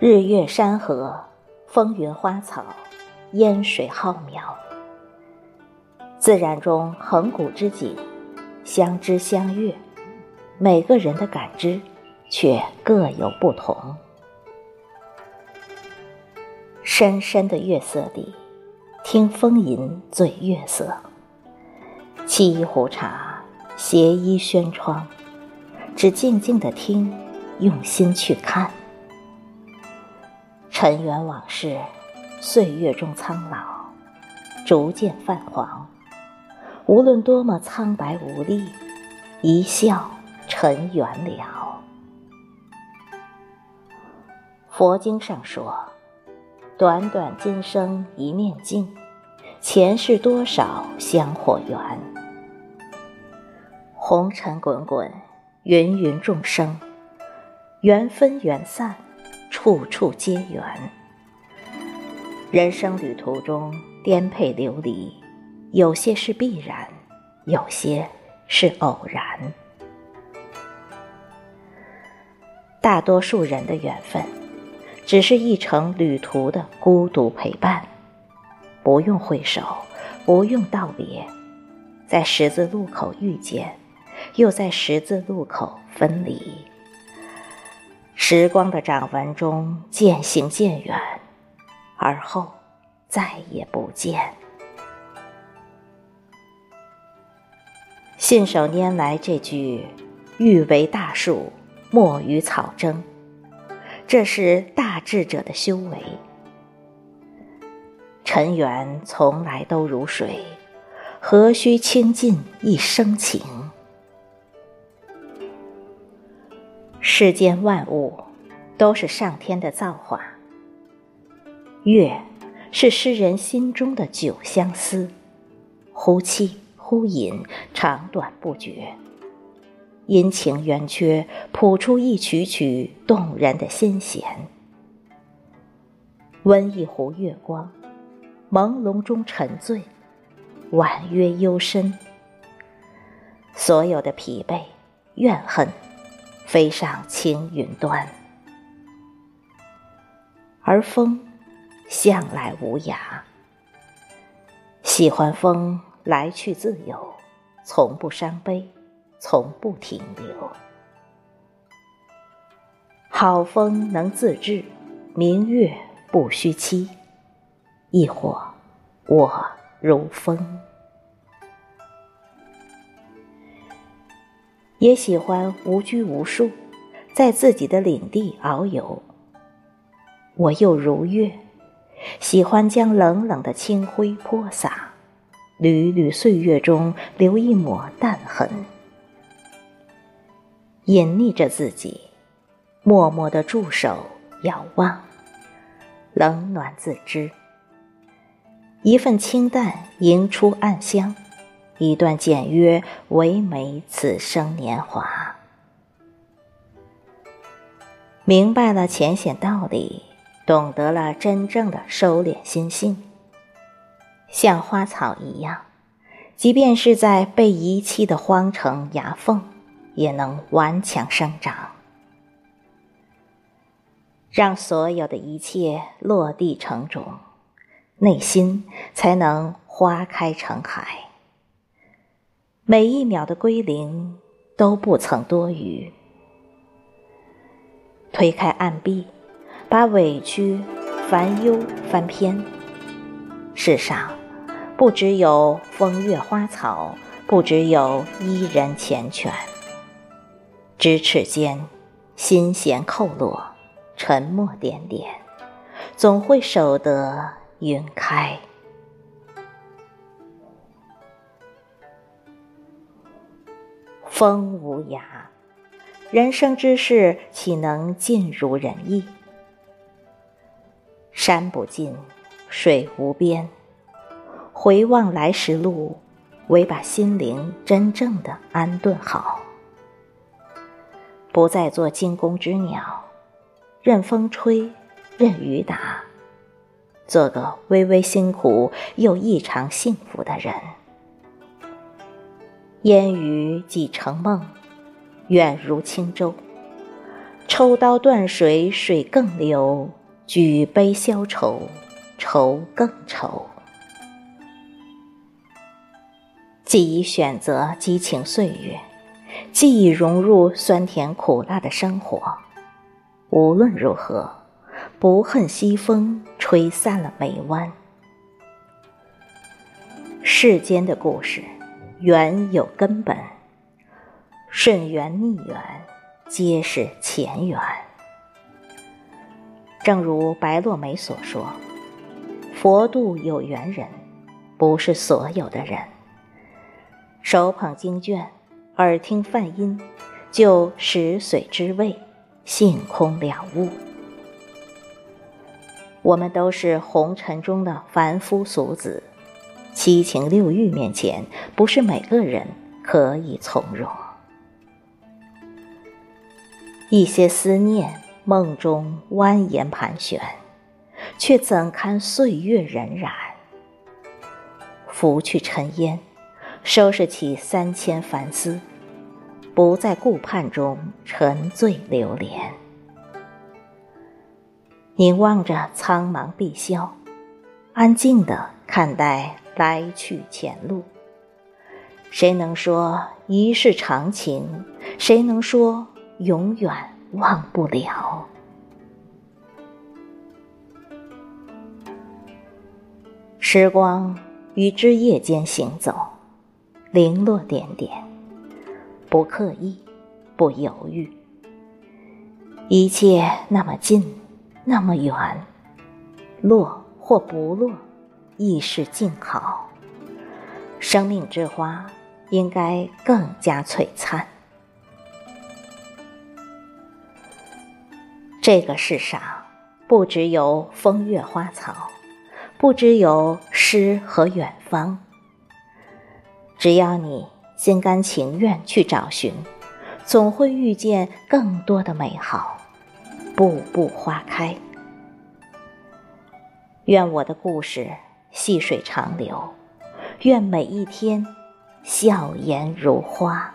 日月山河，风云花草，烟水浩渺。自然中恒古之景，相知相悦，每个人的感知却各有不同。深深的月色里，听风吟醉月色，沏一壶茶，携衣轩窗，只静静的听，用心去看。尘缘往事，岁月中苍老，逐渐泛黄。无论多么苍白无力，一笑尘缘了。佛经上说：“短短今生一面镜，前世多少香火缘。”红尘滚滚，芸芸众生，缘分缘散。处处皆缘，人生旅途中颠沛流离，有些是必然，有些是偶然。大多数人的缘分，只是一程旅途的孤独陪伴，不用挥手，不用道别，在十字路口遇见，又在十字路口分离。时光的掌纹中渐行渐远，而后再也不见。信手拈来这句“欲为大树，莫与草争”，这是大智者的修为。尘缘从来都如水，何须倾尽一生情？世间万物都是上天的造化。月是诗人心中的酒相思，忽泣忽饮，长短不绝。阴晴圆缺，谱出一曲曲动人的心弦。温一壶月光，朦胧中沉醉，婉约幽深。所有的疲惫、怨恨。飞上青云端，而风向来无涯。喜欢风来去自由，从不伤悲，从不停留。好风能自制，明月不须期。亦或我如风。也喜欢无拘无束，在自己的领地遨游。我又如月，喜欢将冷冷的清辉泼洒，缕缕岁月中留一抹淡痕，隐匿着自己，默默的驻守遥望，冷暖自知。一份清淡迎出暗香。一段简约，唯美此生年华。明白了浅显道理，懂得了真正的收敛心性。像花草一样，即便是在被遗弃的荒城崖缝，也能顽强生长。让所有的一切落地成种，内心才能花开成海。每一秒的归零都不曾多余。推开暗壁，把委屈、烦忧翻篇。世上不只有风月花草，不只有伊人缱绻。咫尺间，心弦扣落，沉默点点，总会守得云开。风无涯，人生之事岂能尽如人意？山不尽，水无边。回望来时路，唯把心灵真正的安顿好。不再做惊弓之鸟，任风吹，任雨打，做个微微辛苦又异常幸福的人。烟雨几成梦，远如轻舟。抽刀断水，水更流；举杯消愁，愁更愁。既已选择激情岁月，既已融入酸甜苦辣的生活，无论如何，不恨西风吹散了眉弯。世间的故事，缘有根本，顺缘逆缘，皆是前缘。正如白落梅所说：“佛度有缘人，不是所有的人。”手捧经卷，耳听梵音，就食髓知味，性空了悟。我们都是红尘中的凡夫俗子，七情六欲面前，不是每个人可以从容。一些思念梦中蜿蜒盘旋，却怎堪岁月荏苒？拂去尘烟。收拾起三千烦思，不在顾盼中沉醉流连。凝望着苍茫碧霄，安静的看待来去前路。谁能说一世长情？谁能说永远忘不了？时光于枝叶间行走。零落点点，不刻意，不犹豫，一切那么近，那么远，落或不落，亦是静好。生命之花应该更加璀璨。这个世上，不只有风月花草，不只有诗和远方。只要你心甘情愿去找寻，总会遇见更多的美好，步步花开。愿我的故事细水长流，愿每一天笑颜如花。